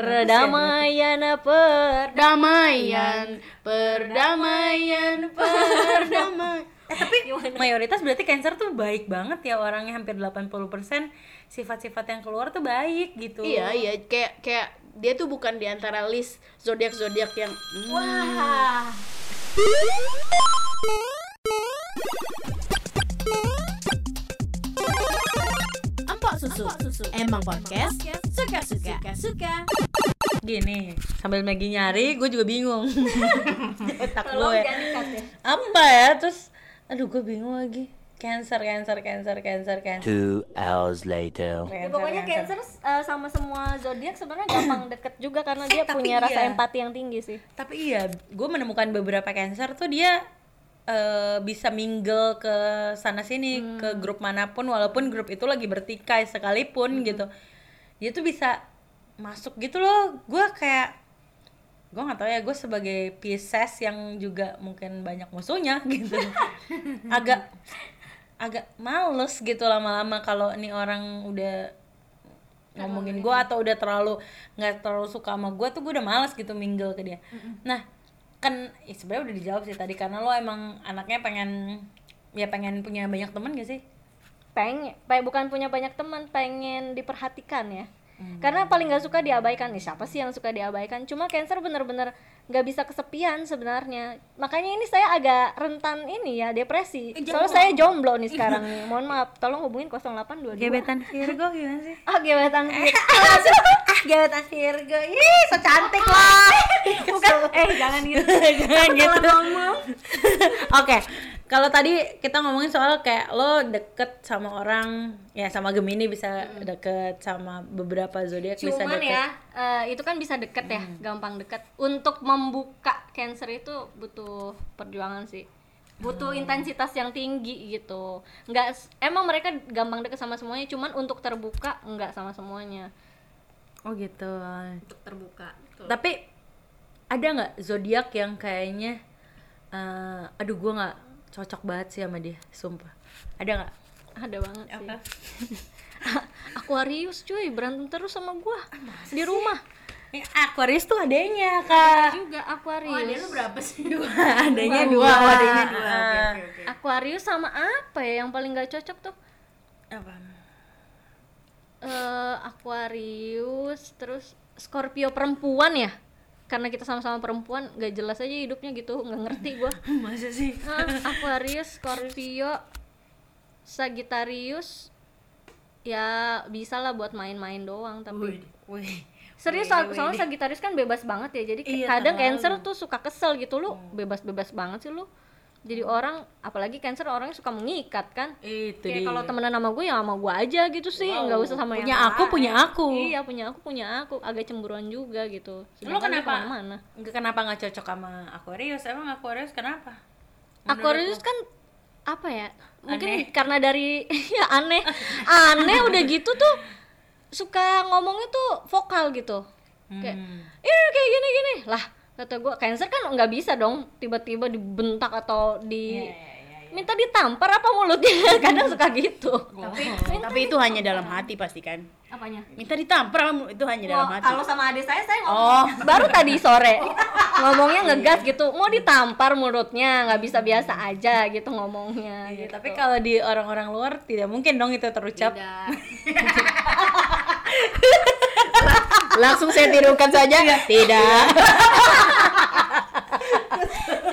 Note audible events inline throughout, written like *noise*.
Perdamaian, per Perdamaian, perdamaian, perdamaian. *laughs* Eh, tapi mayoritas berarti cancer tuh baik banget ya orangnya hampir 80% sifat-sifat yang keluar tuh baik gitu. Iya, iya, kayak kayak dia tuh bukan di antara list zodiak-zodiak yang hmm, Wah. Susu. Emang podcast suka-suka. Suka. Gini, sambil Maggie nyari, gue juga bingung. *laughs* Otak gue. ya. Apa ya? Terus, aduh gue bingung lagi. Cancer, cancer, cancer, cancer, cancer. Two hours later. Ya, pokoknya cancer uh, sama semua zodiak sebenarnya gampang *coughs* deket juga karena dia tapi punya rasa iya. empati yang tinggi sih. Tapi iya, gue menemukan beberapa cancer tuh dia eh, bisa mingle ke sana sini Hmm. ke grup mana pun walaupun grup itu lagi bertikai sekalipun Hmm. gitu. Dia tuh bisa masuk gitu loh. Gue kayak gue nggak tahu ya gue sebagai Pisces yang juga mungkin banyak musuhnya *laughs* gitu agak agak males gitu lama-lama kalau nih orang udah ngomongin gue atau udah terlalu nggak terlalu suka sama gue tuh gue udah males gitu mingle ke dia nah kan ya sebenarnya udah dijawab sih tadi karena lo emang anaknya pengen ya pengen punya banyak temen gak sih Pengen, pe- bukan punya banyak teman, pengen diperhatikan ya. Karena paling nggak suka diabaikan nih siapa sih yang suka diabaikan? Cuma cancer bener-bener nggak bisa kesepian sebenarnya. Makanya ini saya agak rentan ini ya depresi. Soalnya saya jomblo nih sekarang nih. *laughs* Mohon maaf, tolong hubungin 0822. gebetan Virgo gimana sih Ah gebetan *laughs* ah gebetan Virgo ih so cantik lah bukan eh jangan gitu. *laughs* jangan gitu. Oke, kalau tadi kita ngomongin soal kayak lo deket sama orang, ya sama Gemini bisa deket sama beberapa zodiak bisa deket. ya, eh, itu kan bisa deket ya, gampang deket. Untuk membuka cancer itu butuh perjuangan sih. Butuh intensitas yang tinggi gitu. Nggak s- emang mereka gampang deket sama semuanya, cuman untuk terbuka nggak sama semuanya. Oh gitu. Untuk terbuka. Tapi ada nggak zodiak yang kayaknya, eh, aduh gue nggak cocok banget sih sama dia, sumpah. Ada nggak? Ada banget sih. *laughs* Aquarius cuy, berantem terus sama gua di rumah. Eh, Aquarius tuh adanya kak. Juga Aquarius. berapa sih? adanya dua, dua. oh, adanya dua. Ah. Oke, oke, oke. Aquarius sama apa ya yang paling gak cocok tuh? Apa? eh Aquarius terus Scorpio perempuan ya karena kita sama-sama perempuan gak jelas aja hidupnya gitu nggak ngerti gua *laughs* Masa sih? Hah, *laughs* Aquarius Scorpio Sagittarius ya bisa lah buat main-main doang tapi Wih. serius so- soalnya Sagittarius kan bebas banget ya jadi Iya, kadang terlalu. Cancer tuh suka kesel gitu lu bebas-bebas banget sih lu jadi orang apalagi Cancer orangnya suka mengikat kan? Itu kayak kalau temenan sama gue ya sama gue aja gitu sih. Nggak usah sama punya yang aku lain. punya aku. iya punya aku punya aku. Agak cemburuan juga gitu. Lo Sedangkan dia kenapa? Nggak kenapa nggak cocok sama Aquarius? Emang Aquarius kenapa? Aquarius kan apa ya? Mungkin karena dari *laughs* ya aneh. *laughs* Aneh udah gitu tuh suka ngomongnya tuh vokal gitu. Kayak Hmm. kayak gini gini. Lah kata gue cancer kan nggak bisa dong tiba-tiba dibentak atau di minta ditampar apa mulutnya *laughs* kadang suka gitu Tapi tapi itu hanya dalam hati pasti kan. apanya Minta ditampar kamu, itu hanya dalam Oh, hati. kalau sama adik saya saya ngomong *laughs* baru tadi sore *laughs* ngomongnya ngegas gitu mau ditampar mulutnya nggak bisa biasa aja gitu ngomongnya Iya, gitu. tapi kalau di orang-orang luar tidak mungkin dong itu terucap. Tidak. *laughs* Langsung saya tirukan saja. Tidak. *laughs*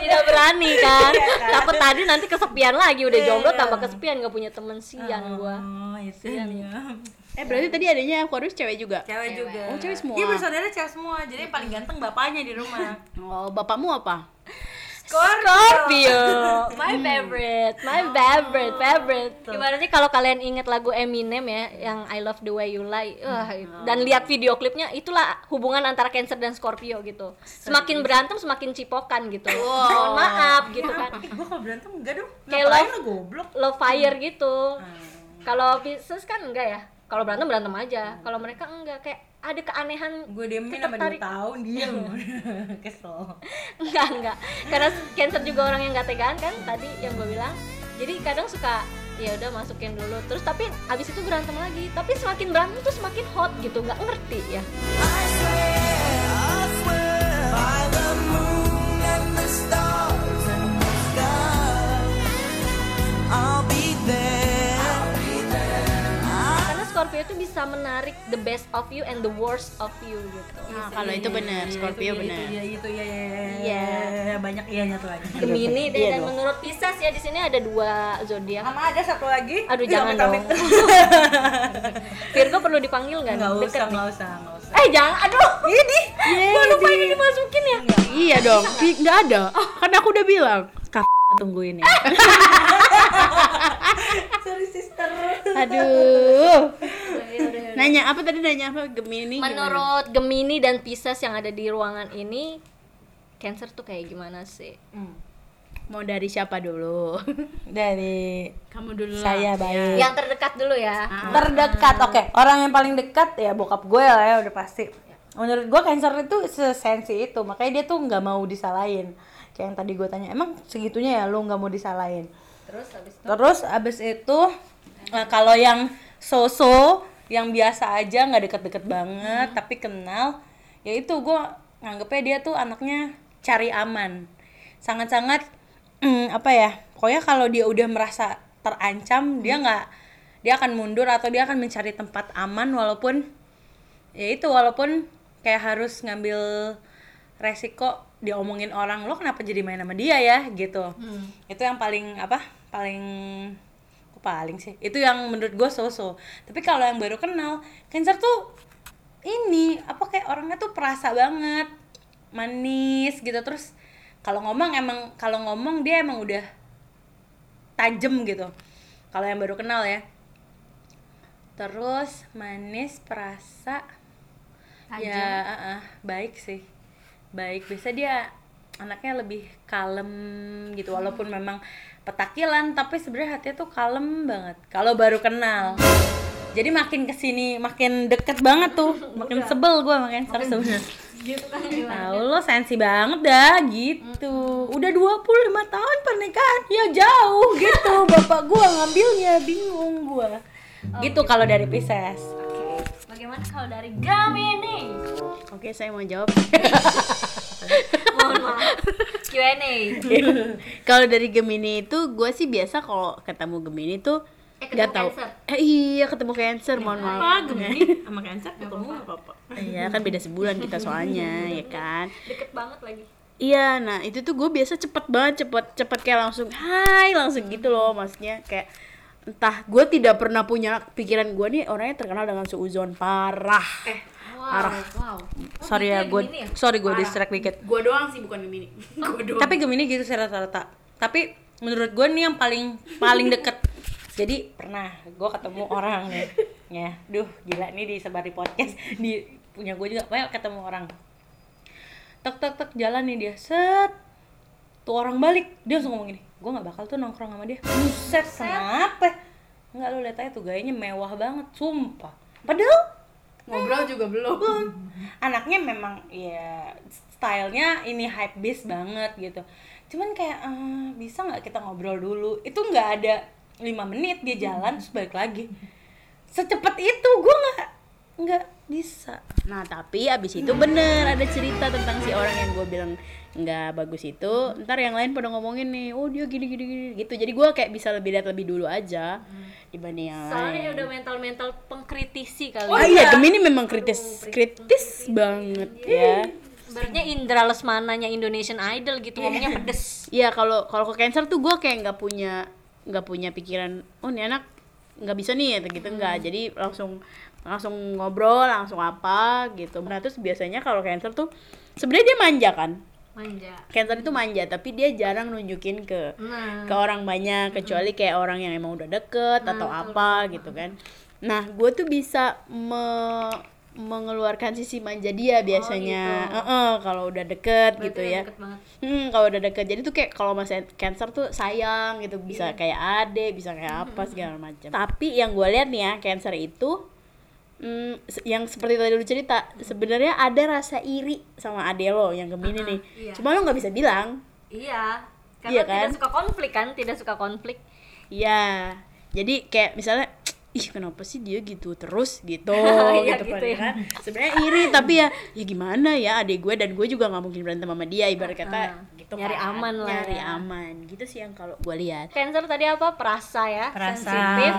tidak berani kan takut tadi nanti kesepian lagi udah jomblo tambah kesepian nggak punya temen sian gua Oh, itu dia. Eh berarti tadi adanya Aquarius cewek juga. Cewek juga. Oh, cewek semua. Iya, bersaudara cewek semua. Jadi yang paling ganteng bapaknya di rumah. *laughs* Oh, bapakmu apa? Scorpio, my favorite, my favorite, favorite. Ibaratnya kalau kalian inget lagu Eminem ya, yang I Love the Way You Lie, wah, dan lihat video klipnya, itulah hubungan antara Cancer dan Scorpio gitu. Semakin berantem, semakin cipokan gitu. Mohon maaf gitu kan. Eh, gua kalau berantem enggak dong. Kayak love- lo goblok? Love fire gitu. Kalau Pisces kan enggak ya. Kalau berantem berantem aja. Kalau mereka enggak kayak ada keanehan Gue diemin sama dua tahun dia *laughs* Kesel. enggak enggak. Karena cancer juga orang yang gak tegaan kan tadi yang gue bilang. Jadi kadang suka ya udah masukin dulu. Terus tapi abis itu berantem lagi. Tapi semakin berantem tuh semakin hot gitu nggak ngerti ya bisa menarik the best of you and the worst of you gitu. Nah, kalau itu benar, Scorpio benar. Iya, itu ya, ya, ya, Iya. ya, banyak iyanya tuh lagi. Gemini deh Iya dan dong. menurut Pisces ya di sini ada dua zodiak. Sama ada satu lagi. Aduh Ih, jangan dong. *laughs* Virgo perlu dipanggil nggak? Nggak usah, nggak usah, nggak usah. Eh jangan, aduh. Ini, Gua lupa ini dimasukin ya. Iya dong, nggak ada. Kan aku udah bilang. Tunggu ini. *laughs* Sorry sister. Aduh. Nanya apa tadi nanya apa Gemini? gimana? Menurut Gemini dan Pisces yang ada di ruangan ini, Cancer tuh kayak gimana sih? mau dari siapa dulu? *laughs* Dari Kamu dulu. lah. saya baik. Yang terdekat dulu ya. terdekat oke orang yang paling dekat ya bokap gue lah ya udah pasti menurut gue cancer itu sesensi itu makanya dia tuh nggak mau disalahin kayak yang tadi gue tanya. Emang segitunya ya lu nggak mau disalahin? Terus habis itu? Terus abis itu eh, kalau yang so-so yang biasa aja nggak deket-deket banget tapi kenal ya itu gue nganggepnya dia tuh anaknya cari aman. Sangat-sangat mm, apa ya pokoknya kalau dia udah merasa terancam dia nggak dia akan mundur atau dia akan mencari tempat aman walaupun ya itu walaupun kayak harus ngambil resiko diomongin orang lo kenapa jadi main sama dia ya? Gitu. Itu yang paling apa paling paling sih? Itu yang menurut gue so-so. Tapi kalau yang baru kenal cancer tuh ini apa kayak orangnya tuh perasa banget manis gitu. Terus kalau ngomong emang kalau ngomong dia emang udah tajem gitu. Kalau yang baru kenal ya. Terus manis perasa ya ah, ah, baik sih baik biasa dia anaknya lebih kalem gitu walaupun memang petakilan tapi sebenarnya hatinya tuh kalem banget kalau baru kenal jadi makin ke sini makin deket banget tuh *laughs* makin sebel gue makin ser sebenarnya *laughs* gitu kan Tahu lo sensi banget dah gitu. Udah 25 tahun pernikahan. Ya jauh gitu. *laughs* Bapak gua ngambilnya bingung gua. gitu kalau dari Pisces. Oke. Bagaimana kalau dari Gemini? Oke, saya mau jawab. *laughs* Mohon maaf. Q&A. *laughs* kalau dari Gemini itu gue sih biasa kalau ketemu Gemini tuh Eh, ketemu nggak tahu. Cancer. Eh, iya ketemu Cancer, mohon maaf. Gemini sama Cancer ketemu nggak apa-apa. Iya kan beda sebulan kita soalnya, *laughs* ya kan. Deket banget lagi. Iya, nah itu tuh gue biasa cepet banget, cepet cepet kayak langsung hai langsung gitu loh, maksudnya kayak entah gue tidak pernah punya pikiran gue nih orangnya terkenal dengan suuzon parah. Eh, wow. Wow. Sorry ya, gue sorry gue distract dikit. Gue doang sih bukan Gemini. *laughs* Gue doang. Tapi Gemini gitu sih rata-rata. Tapi menurut gue nih yang paling paling deket. Jadi pernah gue ketemu orang nih, ya, duh gila nih disebar di podcast di punya gue juga, kayak ketemu orang. Tek tek tek jalan nih dia, set, tuh orang balik, dia langsung ngomong gini, gue nggak bakal tuh nongkrong sama dia. Buset, kenapa? Enggak lu lihat aja tuh gayanya mewah banget, sumpah. Padahal ngobrol juga belum. anaknya memang ya stylenya ini hype beast banget gitu. Cuman kayak eh, bisa nggak kita ngobrol dulu? Itu nggak ada lima menit dia jalan terus balik lagi. Secepat itu gue nggak nggak bisa. Nah tapi abis itu bener ada cerita tentang si orang yang gue bilang nggak bagus itu. Ntar yang lain pada ngomongin nih oh dia gini gini gini gitu. Jadi gue kayak bisa lebih lihat lebih dulu aja dibanding yang Soalnya lain. udah mental-mental pengkritisi kali. oh iya Gemini memang kritis kritis banget ya. Sebenarnya Indra Lesmananya Indonesian Idol gitu ngomongnya pedes. Iya kalau kalau ke cancer tuh gue kayak nggak punya nggak punya pikiran oh ini anak nggak bisa nih gitu nggak. Jadi langsung langsung ngobrol langsung apa gitu. Nah terus biasanya kalau cancer tuh sebenarnya dia manja kan? Manja. Cancer itu manja tapi dia jarang nunjukin ke Nah. ke orang banyak kecuali kayak orang yang emang udah deket atau apa gitu kan nah gue tuh bisa me- mengeluarkan sisi manja dia biasanya Heeh, kalau udah deket gitu ya Deket banget. Hmm, kalau udah deket jadi tuh kayak kalau masih cancer tuh sayang gitu bisa kayak ade bisa kayak apa segala macam tapi yang gue lihat nih ya cancer itu hmm, yang seperti tadi lu cerita sebenarnya ada rasa iri sama ade lo yang gemini nih iya. cuma lo nggak bisa bilang Iya. Karena Iya kan? tidak suka konflik kan, tidak suka konflik. Iya. Jadi kayak misalnya ih kenapa sih dia gitu terus gitu *laughs* Iya, gitu, gitu kan, ya. kan. Sebenarnya iri tapi ya ya gimana ya adik gue dan gue juga nggak mungkin berantem sama dia ibarat kata gitu Nyari kan. aman lah Nyari ya. aman. Gitu sih yang kalau gue lihat. Cancer tadi apa? Perasa ya, Perasa. sensitif.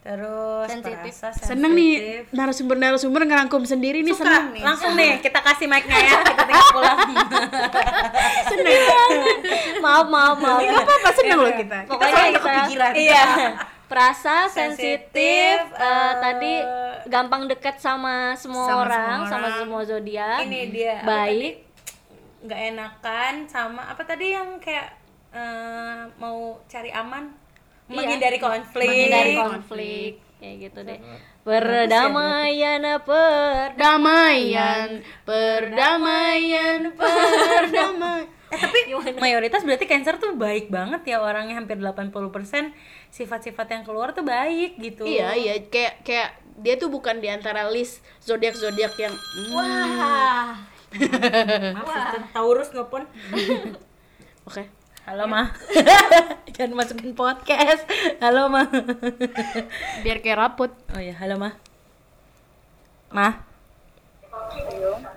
Terus Sensitif. perasa, Seneng nih sensitif. narasumber-narasumber ngerangkum sendiri nih Suka, seneng nih. langsung nih *laughs* kita kasih mic-nya ya kita tinggal pulang *laughs* maaf maaf maaf Gak apa-apa seneng loh kita. pokoknya soalnya kita kepikiran. iya perasa Sensitif, eh, eh, tadi gampang dekat sama semua Sama orang semua sama semua zodiak. Ini dia baik. nggak enakan sama apa tadi yang kayak eh, mau cari aman? Iya. menghindari konflik. Menghindari konflik. Kayak gitu deh. Perdamaian per Perdamaian, perdamaian, perdamaian. Eh, tapi *laughs* mayoritas berarti Cancer tuh baik banget ya orangnya hampir 80% sifat-sifat yang keluar tuh baik gitu. Iya iya kayak kayak dia tuh bukan di antara list zodiak zodiak yang hmm, wah *laughs* Maaf, Taurus nelfon. *laughs* oke. Halo, Ma. Jangan masukin podcast. Halo, Ma. Biar kayak raput. Oh ya, halo, Ma. Ma.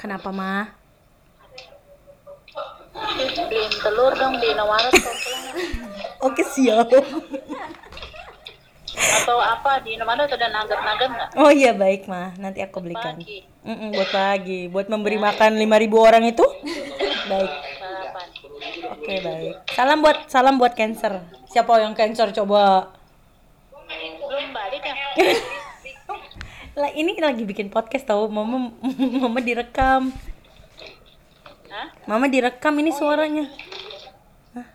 Kenapa, Ma? Beliin telur dong di Indomaret. Oke, siap. atau apa di Indomaret ada nugget-nugget nggak Oh iya, baik, Ma. Nanti aku belikan. pagi Mm-mm, buat pagi, buat memberi makan 5000 orang itu. Baik. Oke, baik. Salam buat salam buat Cancer. Siapa yang Cancer coba? belum balik ya *laughs* Lah ini lagi bikin podcast tahu, Mama Mama direkam. Mama direkam ini suaranya. Hah?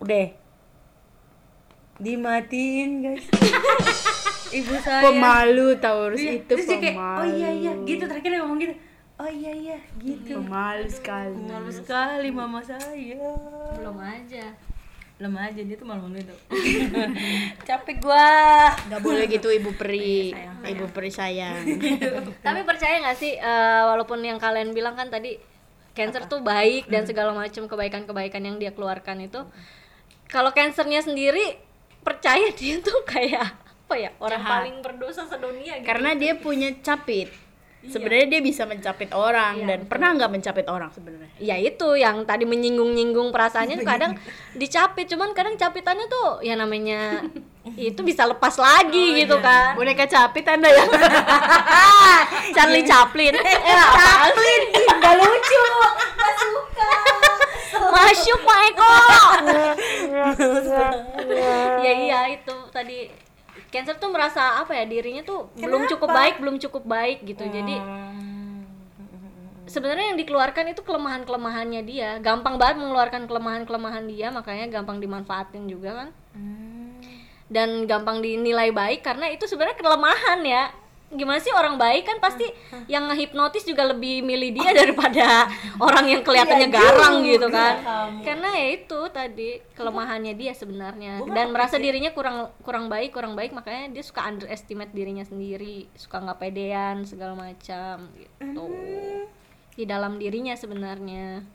Udah. Dimatiin, guys. *laughs* Ibu saya. Pemalu Taurus Iya, itu terus dia kayak, pemalu. oh iya iya, gitu terakhir dia ngomong gitu. Oh iya iya, gitu. Pemalu sekali. Malu sekali mama saya. belum aja Belum aja dia tuh malu itu. *laughs* Capek gua. Gak boleh gitu ibu peri, ibu peri sayang. *laughs* tapi percaya nggak sih eh, walaupun yang kalian bilang kan tadi cancer tuh baik dan segala macam kebaikan-kebaikan yang dia keluarkan itu kalau cancernya sendiri percaya dia tuh kayak apa ya orang Jahat. paling berdosa sedunia gitu Karena dia punya capit. Sebenarnya dia bisa mencapit orang dan pernah nggak mencapit orang sebenarnya? ya itu yang tadi menyinggung-nyinggung perasaannya tuh kadang *laughs* dicapit cuman kadang capitannya tuh ya namanya itu bisa lepas lagi gitu kan. Boneka capit anda ya? *laughs* Charlie Chaplin. *laughs* Eh Chaplin nggak lucu. Nggak suka. Masuk Pak Eko. Ya iya itu tadi cancer tuh merasa apa ya dirinya tuh belum cukup baik belum cukup baik gitu. Jadi sebenarnya yang dikeluarkan itu kelemahan kelemahannya dia. Gampang banget mengeluarkan kelemahan kelemahan dia makanya gampang dimanfaatin juga kan. Dan gampang dinilai baik karena itu sebenarnya kelemahan ya gimana sih orang baik kan pasti yang ngehipnotis juga lebih milih dia daripada *laughs* orang yang kelihatannya garang gitu kan. karena ya itu tadi kelemahannya dia sebenarnya. Dan merasa dirinya kurang kurang baik kurang baik makanya dia suka underestimate dirinya sendiri suka nggak pedean segala macam gitu. Di dalam dirinya sebenarnya.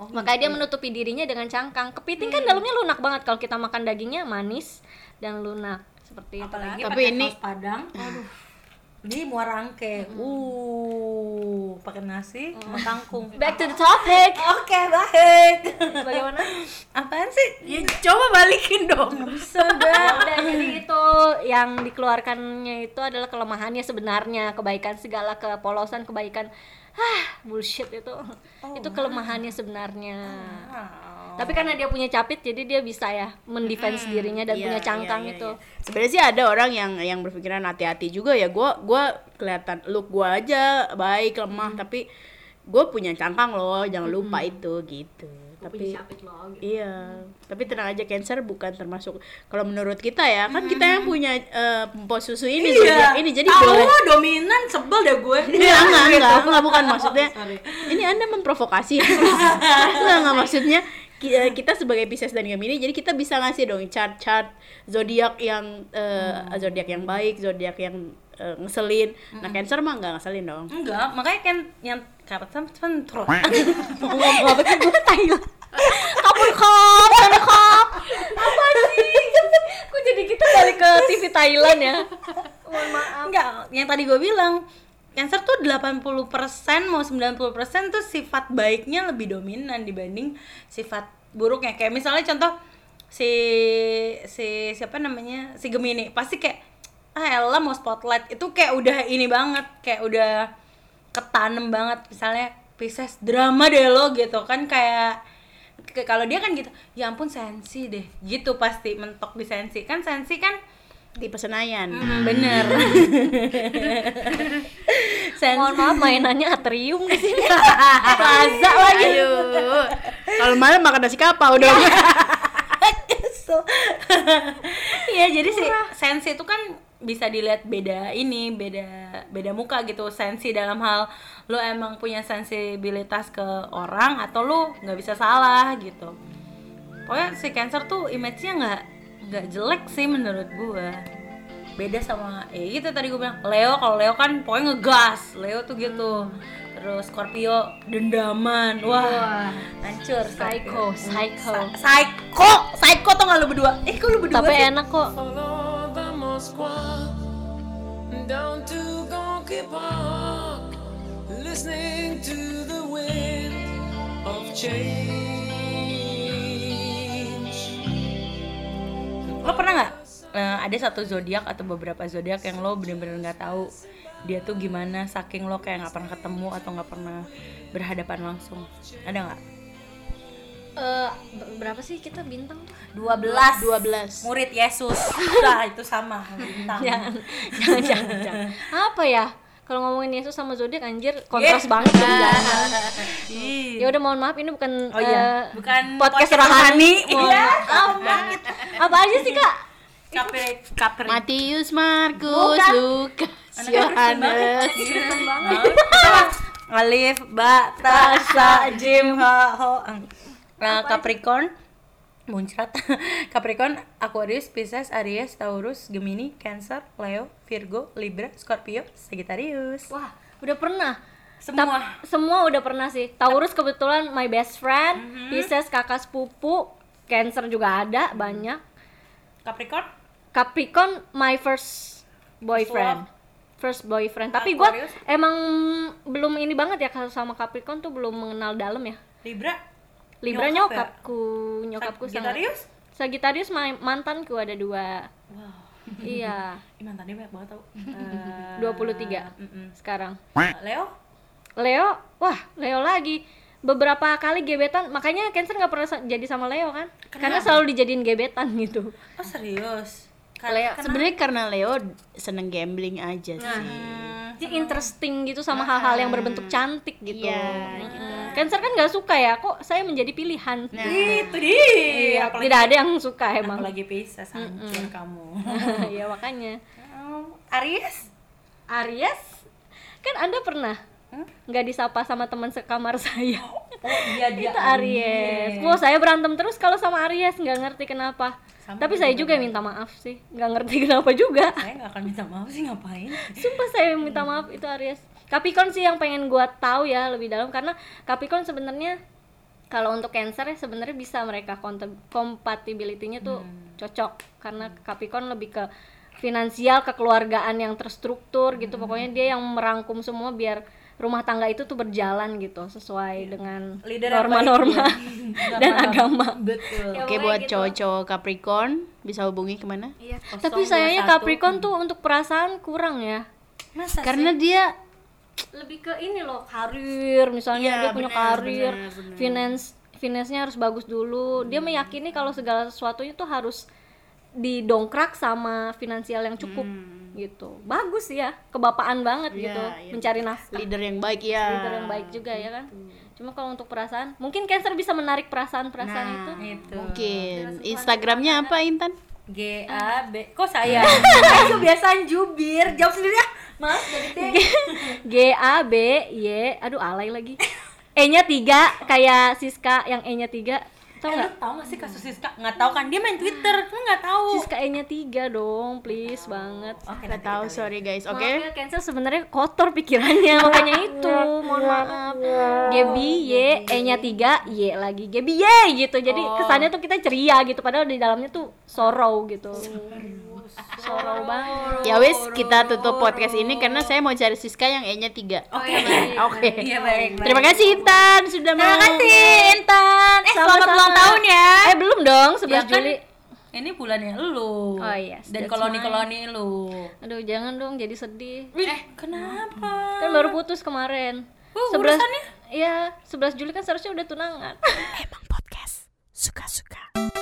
Makanya dia menutupi dirinya dengan cangkang. Kepiting kan dalamnya lunak banget kalau kita makan dagingnya manis dan lunak seperti itu Apalagi Tapi pakai ini- saus padang. Aduh. Ini muara angke. Uh, pakai nasi sama kangkung. back to the topic. Oke, baik. bagaimana? Apaan sih? Ya coba balikin dong. sudah udah jadi itu yang dikeluarkannya itu adalah kelemahannya sebenarnya. Kebaikan segala kepolosan kebaikan. Ah bullshit itu. Itu kelemahannya sebenarnya tapi karena dia punya capit jadi dia bisa ya mendefense dirinya dan Iya, punya iya, cangkang iya, itu. iya. Sebenarnya sih ada orang yang yang berpikiran hati-hati juga ya. Gua gua kelihatan look gua aja baik lemah tapi gue punya cangkang loh jangan lupa itu gitu. Tapi iya tapi tenang aja cancer bukan termasuk kalau menurut kita ya kan kita yang punya eh, pempos susu ini zodiak ini jadi boleh. Tahu dominan sebel deh gue. Enggak, enggak, enggak, enggak, bukan maksudnya. *laughs* Ini Anda memprovokasi. *laughs* enggak, enggak maksudnya kita sebagai Pisces dan Gemini jadi kita bisa ngasih dong chart-chart zodiak yang eh, zodiak yang baik, zodiak yang eh, ngeselin. Nah, Cancer mah enggak ngeselin dong. Enggak, makanya kan yang kapan kan terus. *laughs* ngomong apa gue Thailand kapur kop sorry kop apa sih? Kok jadi kita balik ke TV Thailand ya? Mohon maaf. Enggak, yang tadi gue bilang Cancer tuh 80% mau 90% tuh sifat baiknya lebih dominan dibanding sifat buruknya. Kayak misalnya contoh si si siapa namanya? Si Gemini. Pasti kayak ah Ella mau spotlight. Itu kayak udah ini banget kayak udah ketanem banget. Misalnya Pisces drama deh lo gitu kan kayak kalau dia kan gitu ya ampun sensi deh. Gitu pasti mentok di sensi. Kan sensi kan Tipe Senayan. Hmm, bener *laughs* sensi Mohon maaf mainannya atrium di sini. *laughs* Plaza lagi. Kalau malam makan nasi kapau dong. *laughs* Kesel. Iya jadi sih sensi itu kan bisa dilihat beda ini beda beda muka gitu sensi dalam hal lo emang punya sensibilitas ke orang atau lo nggak bisa salah gitu pokoknya si cancer tuh image-nya nggak nggak jelek sih menurut gua. Beda sama eh gitu tadi gue bilang Leo kalau Leo kan pokoknya ngegas. Leo tuh gitu. Terus Scorpio dendaman. Wah hancur Psycho, psycho. psycho! Psycho tuh nggak lu berdua? Eh kok lu berdua Tapi sih? enak kok. Follow the Moskwa down to Gonky Park, listening to the wind of change. Lo pernah nggak eh, ada satu zodiak atau beberapa zodiak yang lo bener-bener nggak tahu dia tuh gimana saking lo kayak nggak pernah ketemu atau nggak pernah berhadapan langsung ada nggak Eh, ber- berapa sih kita bintang tuh? 12 12. murid Yesus *laughs* nah itu sama bintang Jangan, jangan, jangan, jangan. Apa ya? Kalau ngomongin Yesus sama zodiak anjir kontras banget dong, jangan. Ih. Ya udah mohon maaf ini bukan oh iya eh, bukan podcast podcast rohani. Iya. Apa aja sih, Kak? Capri Capri Matius, Markus, Lukas, Yohanes. Alif, Ba, Ta, Sa, Jim, Ha, Ho, Ang. Nah, Capricorn, muncrat. *laughs* Capricorn, Aquarius, Pisces, Aries, Taurus, Gemini, Cancer, Leo, Virgo, Libra, Scorpio, Sagittarius. Wah, udah pernah. Semua. Tap- semua udah pernah sih. Taurus kebetulan my best friend, Pisces kakak sepupu, Cancer juga ada banyak. Capricorn, Capricorn my first boyfriend. First boyfriend. Tapi gua Aquarius? emang belum ini banget ya kalau sama Capricorn tuh belum mengenal dalam ya. Libra, Libra Nyokap ya? nyokapku, nyokapku sangat- ma- mantanku ada dua. Wow. iya, *laughs* Ih, mantannya banyak banget tau. *laughs* Eh, 23 mm-mm. sekarang. Leo, Leo, wah Leo lagi beberapa kali gebetan, makanya Cancer nggak pernah jadi sama Leo kan? Karena selalu dijadiin gebetan gitu. oh serius? Leo, kenapa? Sebenarnya karena Leo seneng gambling aja sih. Hmm, Dia interesting gitu sama hal-hal yang berbentuk cantik gitu. Iya, Mm-mm. Cancer kan nggak suka ya, kok saya menjadi pilihan. itu dia. Iya, apalagi, tidak ada yang suka emang. apalagi Pisces hancur kamu. *laughs* Iya makanya. Oh, Aries? Aries, kan Anda pernah nggak disapa sama teman sekamar *laughs* saya? Oh iya dia itu Aries. Wah saya berantem terus kalau sama Aries nggak ngerti kenapa. Sama Tapi saya juga minta maaf sih, nggak ngerti *laughs* kenapa juga. Saya nggak akan minta maaf sih ngapain? Sumpah saya minta maaf itu Aries. Capricorn sih yang pengen gua tahu ya lebih dalam karena Capricorn sebenarnya kalau untuk Cancer ya sebenarnya bisa mereka compatibility-nya tuh cocok karena Capricorn lebih ke finansial kekeluargaan yang terstruktur gitu pokoknya dia yang merangkum semua biar rumah tangga itu tuh berjalan gitu sesuai dengan Leader yang norma-norma *laughs* ya. dan agama Betul. Ya, Oke buat gitu. cowok-cowok Capricorn bisa hubungi ke mana? Iya. Tapi sayangnya. Capricorn tuh untuk perasaan kurang ya. Masa Karena dia Lebih ke ini loh, karir misalnya Iya, dia punya benar, karir, benar, benar. finance finance-nya harus bagus dulu. Dia meyakini kalau segala sesuatunya tuh harus didongkrak sama finansial yang cukup gitu. Bagus ya, kebapaan banget Iya, gitu, iya. mencari nafkah. leader yang baik ya. Leader yang baik juga ya kan. Cuma kalau untuk perasaan, mungkin Cancer bisa menarik perasaan-perasaan Nah, itu. itu Mungkin Instagramnya apa Intan? G A B kok saya *laughs* saya kebiasaan jubir jawab sendiri ya maaf G A B Y aduh alay lagi E nya tiga kayak Siska yang E nya tiga tau eh, nggak? tau gak sih kasus Siska? Nggak tahu kan? Dia main Twitter. Lu nggak tahu Siska E nya tiga dong please banget. Oke Gak tahu, sorry guys. Oke. Maaf ya, Cancer sebenarnya kotor pikirannya *laughs* makanya itu mohon maaf. Gebi Y E nya tiga Y lagi. Gebi Y gitu. Jadi kesannya tuh kita ceria gitu padahal di dalamnya tuh sorrow gitu. Sorrow Oh. ya wis kita tutup podcast ini karena saya mau cari Siska yang E nya tiga oh, iya. oke. Oke. Terima kasih Intan sudah mau terima kasih Intan. Eh selamat ulang tahun ya. Eh belum dong sebelas? Ya kan Juli. ini bulannya lu. Oh iya. dan koloni-koloni lu. Aduh jangan dong jadi sedih. Eh kenapa? Kan baru putus kemarin. Oh, sebelas 11 urusannya? Iya, sebelas Juli kan seharusnya udah tunangan. Emang podcast suka-suka.